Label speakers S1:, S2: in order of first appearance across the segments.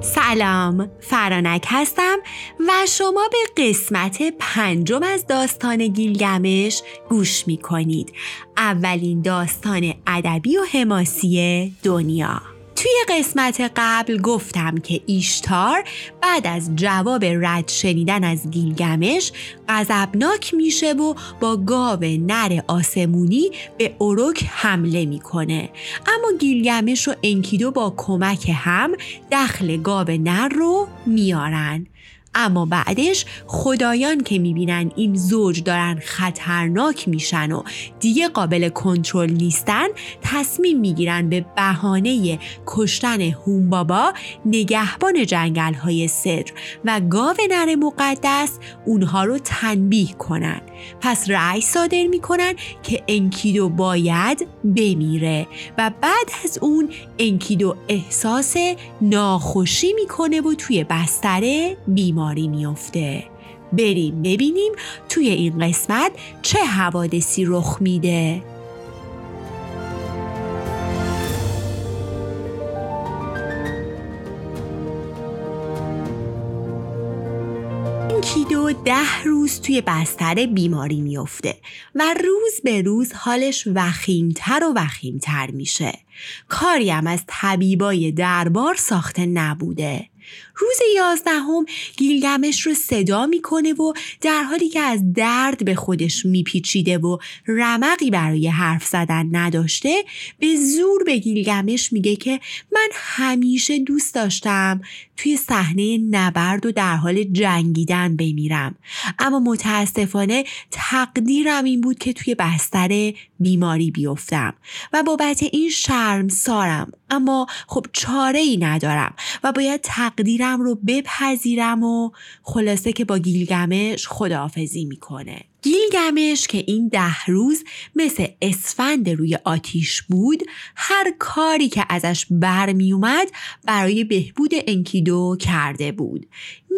S1: سلام فرانک هستم و شما به قسمت پنجم از داستان گیلگمش گوش می کنید اولین داستان ادبی و حماسی دنیا. توی قسمت قبل گفتم که ایشتار بعد از جواب رد شنیدن از گیلگمش غضبناک میشه و با گاو نر آسمونی به اروک حمله می‌کنه. اما گیلگمش و انکیدو با کمک هم دخل گاو نر رو میارن. اما بعدش خدایان که می‌بینن این زوج دارن خطرناک میشن و دیگه قابل کنترل نیستن تصمیم می‌گیرن به بهانه کشتن هومبابا نگهبان جنگل های صدر و گاو نر مقدس اونها رو تنبیه کنن. پس رأی صادر می‌کنن که انکیدو باید بمیره و بعد از اون انکیدو احساس ناخوشی می‌کنه و توی بستره بیمار. بیماری میفته بریم ببینیم توی این قسمت چه حوادثی رخ میده. کیدو ده روز توی بستر بیماری میفته و روز به روز حالش وخیمتر و وخیمتر میشه. کاری هم از طبیبای دربار ساخته نبوده. روز یازدهم گیلگمش رو صدا می‌کنه و در حالی که از درد به خودش میپیچیده و رمقی برای حرف زدن نداشته به زور به گیلگمش میگه که من همیشه دوست داشتم توی صحنه نبرد و در حال جنگیدن بمیرم. اما متاسفانه تقدیرم این بود که توی بستر بیماری بیفتم و بابت این شرم سارم اما خب چاره ای ندارم و باید تقدیرم رو بپذیرم و خلاصه که با گیلگمش خداحافظی می‌کنه. گیلگمش که این ده روز مثل اسفند روی آتیش بود هر کاری که ازش برمی اومد برای بهبود انکیدو کرده بود.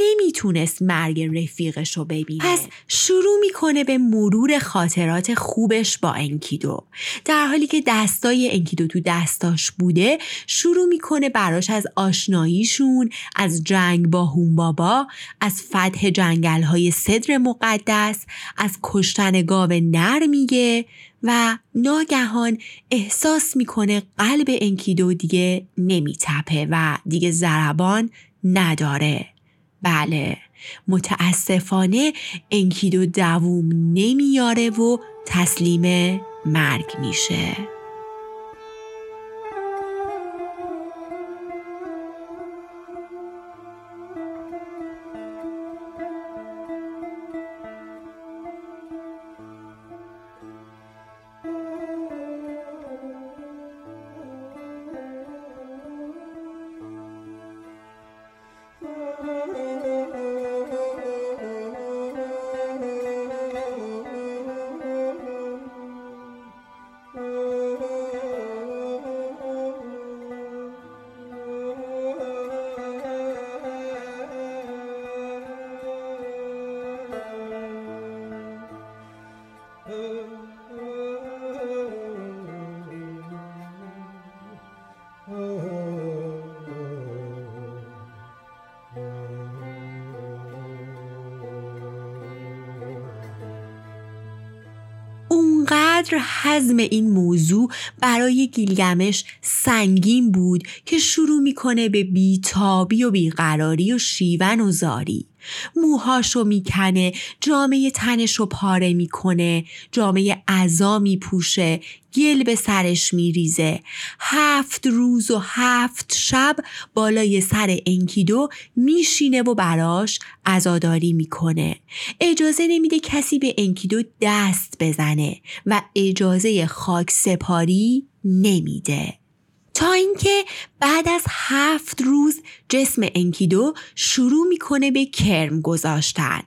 S1: نمی‌تونست مرگ رفیقش رو ببینه. پس شروع می‌کنه به مرور خاطرات خوبش با انکیدو. در حالی که دستای انکیدو تو دستاش بوده شروع می‌کنه براش از آشناییشون از جنگ با هومبابا از فتح جنگل های صدر مقدس از کشتن گاو نر میگه و ناگهان احساس می‌کنه قلب انکیدو دیگه نمیتپه و دیگه ضربان نداره. بله. متاسفانه انکیدو دووم نمیاره و تسلیم مرگ میشه. اونقدر حزم این موضوع برای گیلگمش سنگین بود که شروع می‌کنه به بیتابی و بیقراری و شیون و زاری. موهاشو می‌کنه جامعه تنش رو پاره می‌کنه جامعه عذا میپوشه گل به سرش میریزه. هفت روز و هفت شب بالای سر انکیدو میشینه و براش عزاداری می‌کنه. اجازه نمیده کسی به انکیدو دست بزنه و اجازه خاک سپاری نمیده. تا اینکه بعد از هفت روز جسم انکیدو شروع می‌کنه به کرم گذاشتن.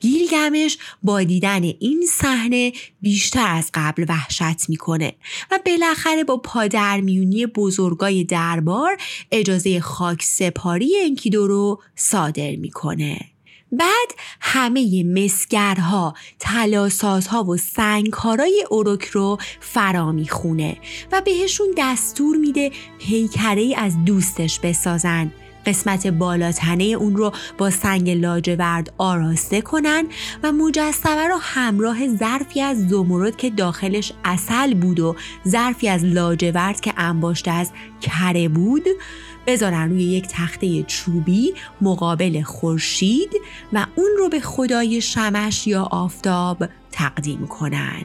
S1: گیلگمش با دیدن این صحنه بیشتر از قبل وحشت می‌کنه و بالاخره با پادرمیونی بزرگای دربار اجازه خاک سپاری انکیدو رو صادر می‌کنه. بعد همه مسگرها، تلاسازها و سنگکارای اوروک رو فرا می‌خونه و بهشون دستور میده پیکره از دوستش بسازن. قسمت بالاتنه اون رو با سنگ لاجورد آراسته کنن و مجسمه رو همراه ظرفی از زمرد که داخلش اصل بود و ظرفی از لاجورد که انباشته از کره بود بذارن روی یک تخته چوبی مقابل خورشید و اون رو به خدای شمش یا آفتاب تقدیم کنن.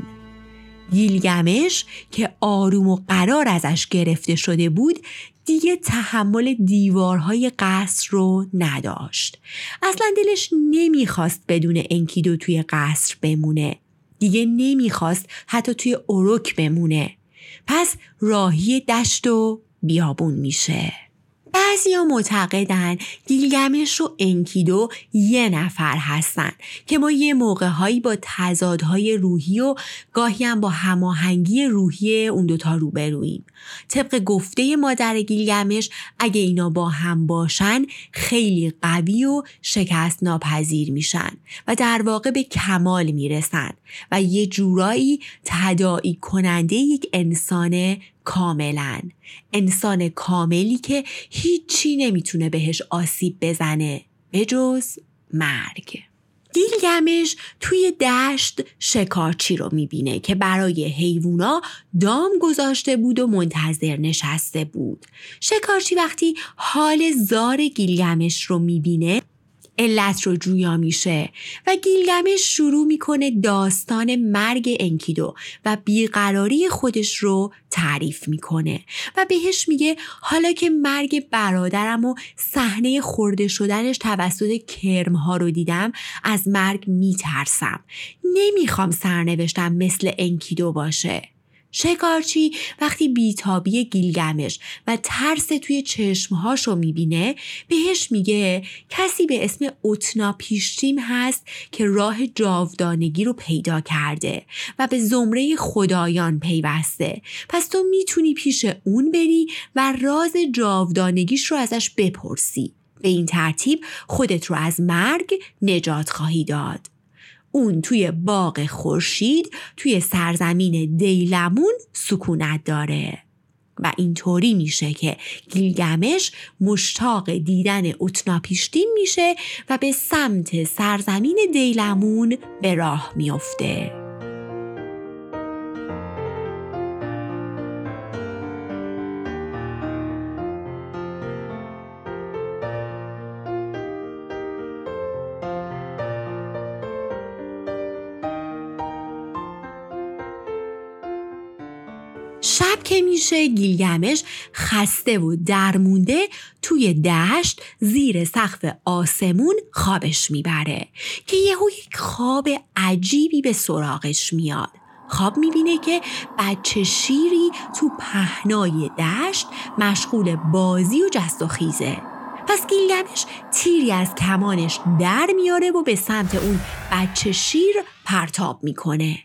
S1: گیلگمش که آروم و قرار ازش گرفته شده بود دیگه تحمل دیوارهای قصر رو نداشت. اصلا دلش نمی‌خواست بدون انکیدو توی قصر بمونه. دیگه نمی‌خواست حتی توی اروک بمونه. پس راهی دشت و بیابون میشه. بعضیا معتقدن گیلگمش و انکیدو یه نفر هستن که ما یه موقع هایی با تضادهای روحی و گاهی هم با هماهنگی روحی اون دوتا روبرویم. طبق گفته مادر گیلگمش اگه اینا با هم باشن خیلی قوی و شکست ناپذیر میشن و در واقع به کمال می‌رسن و یه جورایی تداعی کننده یک انسان کاملا. انسان کاملی که هیچی نمی‌تونه بهش آسیب بزنه. به جز مرگ. گیلگمش توی دشت شکارچی رو می‌بینه که برای حیوونا دام گذاشته بود و منتظر نشسته بود. شکارچی وقتی حال زار گیلگمش رو می‌بینه علت رو جویا میشه و گیلگمش شروع می‌کنه داستان مرگ انکیدو و بیقراری خودش رو تعریف می‌کنه و بهش میگه حالا که مرگ برادرم و صحنه خورده شدنش توسط کرمها رو دیدم از مرگ میترسم. نمی‌خوام سرنوشتم مثل انکیدو باشه. شکارچی وقتی بیتابی گیلگمش و ترس توی چشمهاش رو می‌بینه بهش میگه کسی به اسم اوتنا پیشتیم هست که راه جاودانگی رو پیدا کرده و به زمره خدایان پیوسته. پس تو می‌تونی پیش اون بری و راز جاودانگیش رو ازش بپرسی. به این ترتیب خودت رو از مرگ نجات خواهی داد. اون توی باغ خورشید توی سرزمین دیلمون سکونت داره و اینطوری میشه که گیلگمش مشتاق دیدن اتناپیشتین میشه و به سمت سرزمین دیلمون به راه میافته. میشه گیلگمش خسته و درمونده توی دشت زیر سقف آسمون خوابش می‌بره که یهو یک خواب عجیبی به سراغش میاد. خواب می‌بینه که بچه شیری تو پهنای دشت مشغول بازی و جست و خیزه. پس گیلگمش تیری از کمانش در میاره و به سمت اون بچه شیر پرتاب می‌کنه.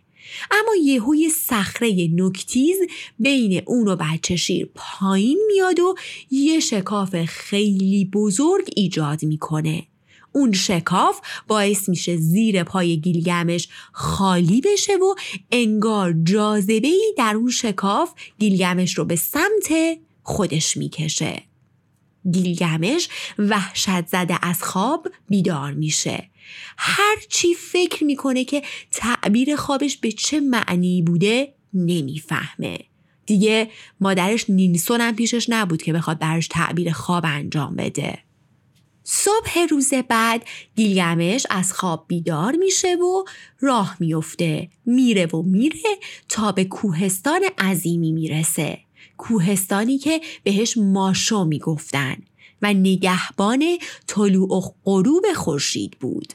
S1: اما یهوی صخره نکتیز بین اون و بچه شیر پایین میاد و یه شکاف خیلی بزرگ ایجاد می‌کنه. اون شکاف باعث میشه زیر پای گیلگمش خالی بشه و انگار جاذبه ای در اون شکاف گیلگمش رو به سمت خودش می‌کشه. گیلگمش وحشت زده از خواب بیدار میشه. هر چی فکر می‌کنه که تعبیر خوابش به چه معنی بوده نمی‌فهمه. دیگه مادرش نینسون هم پیشش نبود که بخواد براش تعبیر خواب انجام بده. صبح روز بعد گیلگمش از خواب بیدار میشه و راه میفته میره و میره تا به کوهستان عظیمی می‌رسه. کوهستانی که بهش ماشو می‌گفتن. و نگهبان طلوع و غروب خورشید بود.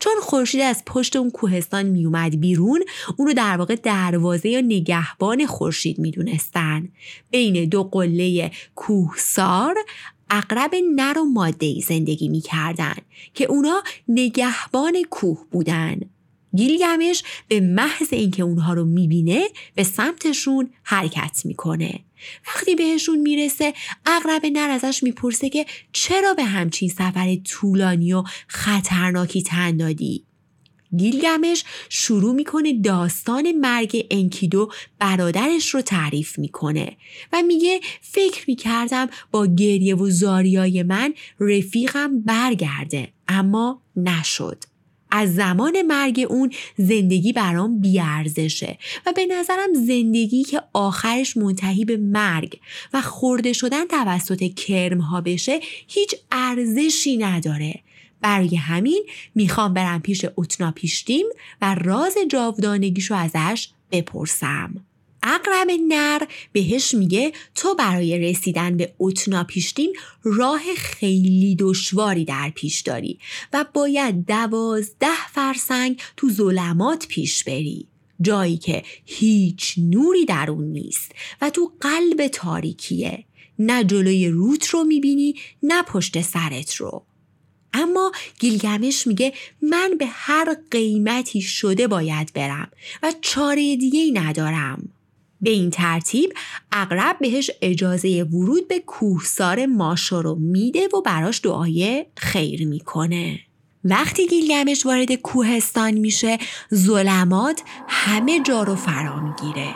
S1: چون خورشید از پشت اون کوهستان میومد بیرون اون رو در واقع دروازه یا نگهبان خورشید می‌دونستن. بین دو قله کوهسار اقرب نر و ماده زندگی می‌کردن که اونا نگهبان کوه بودن. گیلگمش به محض اینکه اونها رو می‌بینه به سمتشون حرکت می‌کنه. وقتی بهشون می‌رسه اغرب نر ازش می‌پرسه که چرا به همچین سفر طولانی و خطرناکی تن دادی؟ گیلگمش شروع می‌کنه داستان مرگ انکیدو برادرش رو تعریف می‌کنه و میگه فکر می‌کردم با گریه و زاریای من رفیقم برگرده اما نشد. از زمان مرگ اون زندگی برام بیارزشه و به نظرم زندگی که آخرش منتهی به مرگ و خورده شدن توسط کرم ها بشه هیچ ارزشی نداره. برای همین می‌خوام برم پیش اتنا پیشتیم و راز جاودانگیشو ازش بپرسم. اقرب نر بهش میگه تو برای رسیدن به اتنا پیشتیم راه خیلی دشواری در پیش داری و باید دوازده فرسنگ تو ظلمات پیش بری جایی که هیچ نوری در اون نیست و تو قلب تاریکیه. نه جلوی روت رو می‌بینی نه پشت سرت رو. اما گیلگمش میگه من به هر قیمتی شده باید برم و چاره دیگه ای ندارم. به این ترتیب اقرب بهش اجازه ورود به کوهسار ماشا رو میده و براش دعای خیر می‌کنه. وقتی گیلگمش وارد کوهستان میشه ظلمات همه جا رو فرا می‌گیره.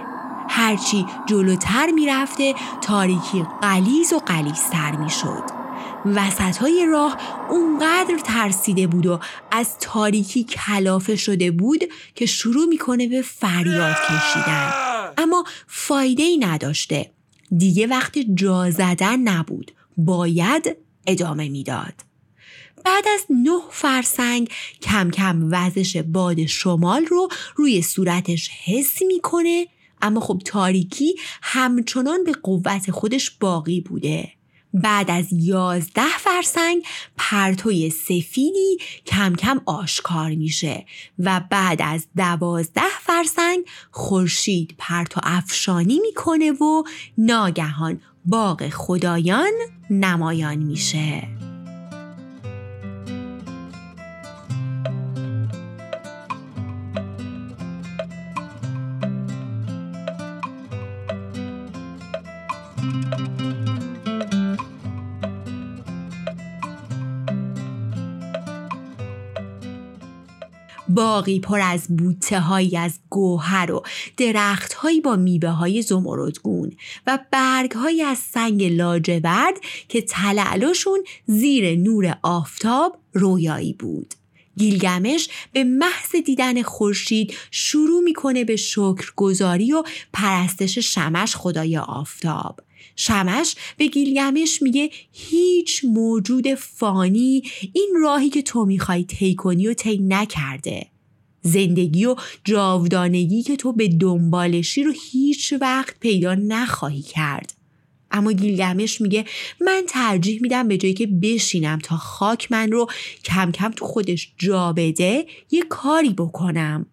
S1: هرچی جلوتر می‌رفته تاریکی قلیز و قلیزتر می‌شد. وسط های راه اونقدر ترسیده بود و از تاریکی کلافه شده بود که شروع می‌کنه به فریاد کشیدن. اما فایده ای نداشته. دیگه وقت جا زدن نبود باید ادامه می‌داد. بعد از نه فرسنگ کم کم وزش باد شمال رو روی صورتش حس می‌کنه اما خب تاریکی همچنان به قوت خودش باقی بوده. بعد از یازده فرسنگ پرتوی سفیدی کم کم آشکار میشه و بعد از دوازده فرسنگ خورشید پرتو افشانی می‌کنه و ناگهان باغ خدایان نمایان میشه. باقی پر از بوته هایی از گوهر و درخت هایی با میبه های زمردگون و برگ های از سنگ لاجورد که تلعلشون زیر نور آفتاب رویایی بود. گیلگمش به محض دیدن خورشید شروع می‌کنه به شکرگزاری و پرستش شمش خدای آفتاب. شمش به گیلگمش میگه هیچ موجود فانی این راهی که تو می‌خوای طی کنی و طی نکرده زندگی و جاودانگی که تو به دنبالشی رو هیچ وقت پیدا نخواهی کرد اما گیلگمش میگه من ترجیح میدم به جایی که بشینم تا خاک من رو کم کم تو خودش جا بده یه کاری بکنم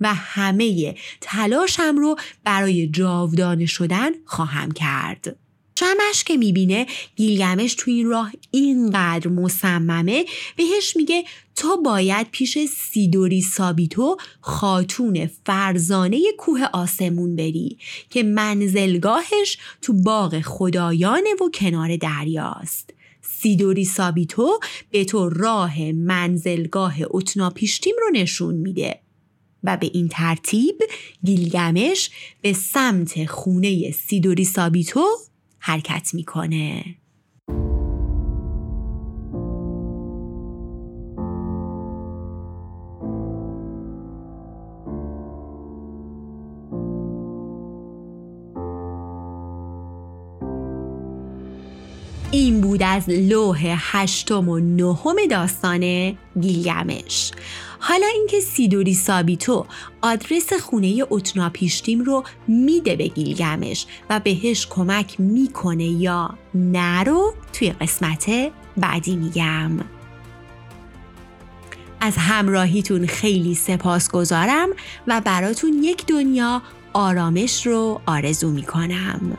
S1: و همه تلاشم رو برای جاودانه شدن خواهم کرد. شمش که می‌بینه گیلگمش تو این راه اینقدر مصممه بهش میگه تو باید پیش سیدوری سابیتو خاتون فرزانه کوه آسمون بری که منزلگاهش تو باغ خدایانه و کنار دریاست. سیدوری سابیتو به تو راه منزلگاه اتنا پیشتیم رو نشون میده. و به این ترتیب گیلگمش به سمت خونه سیدوری سابیتو حرکت می‌کنه. این بود از لوح هشتم و نهم داستان گیلگمش. حالا اینکه سیدوری سابیتو آدرس خونه اتنا پیشتیم رو میده به گیلگمش و بهش کمک می‌کنه یا نه رو توی قسمت بعدی میگم. از همراهیتون خیلی سپاس گذارم و براتون یک دنیا آرامش رو آرزو می‌کنم.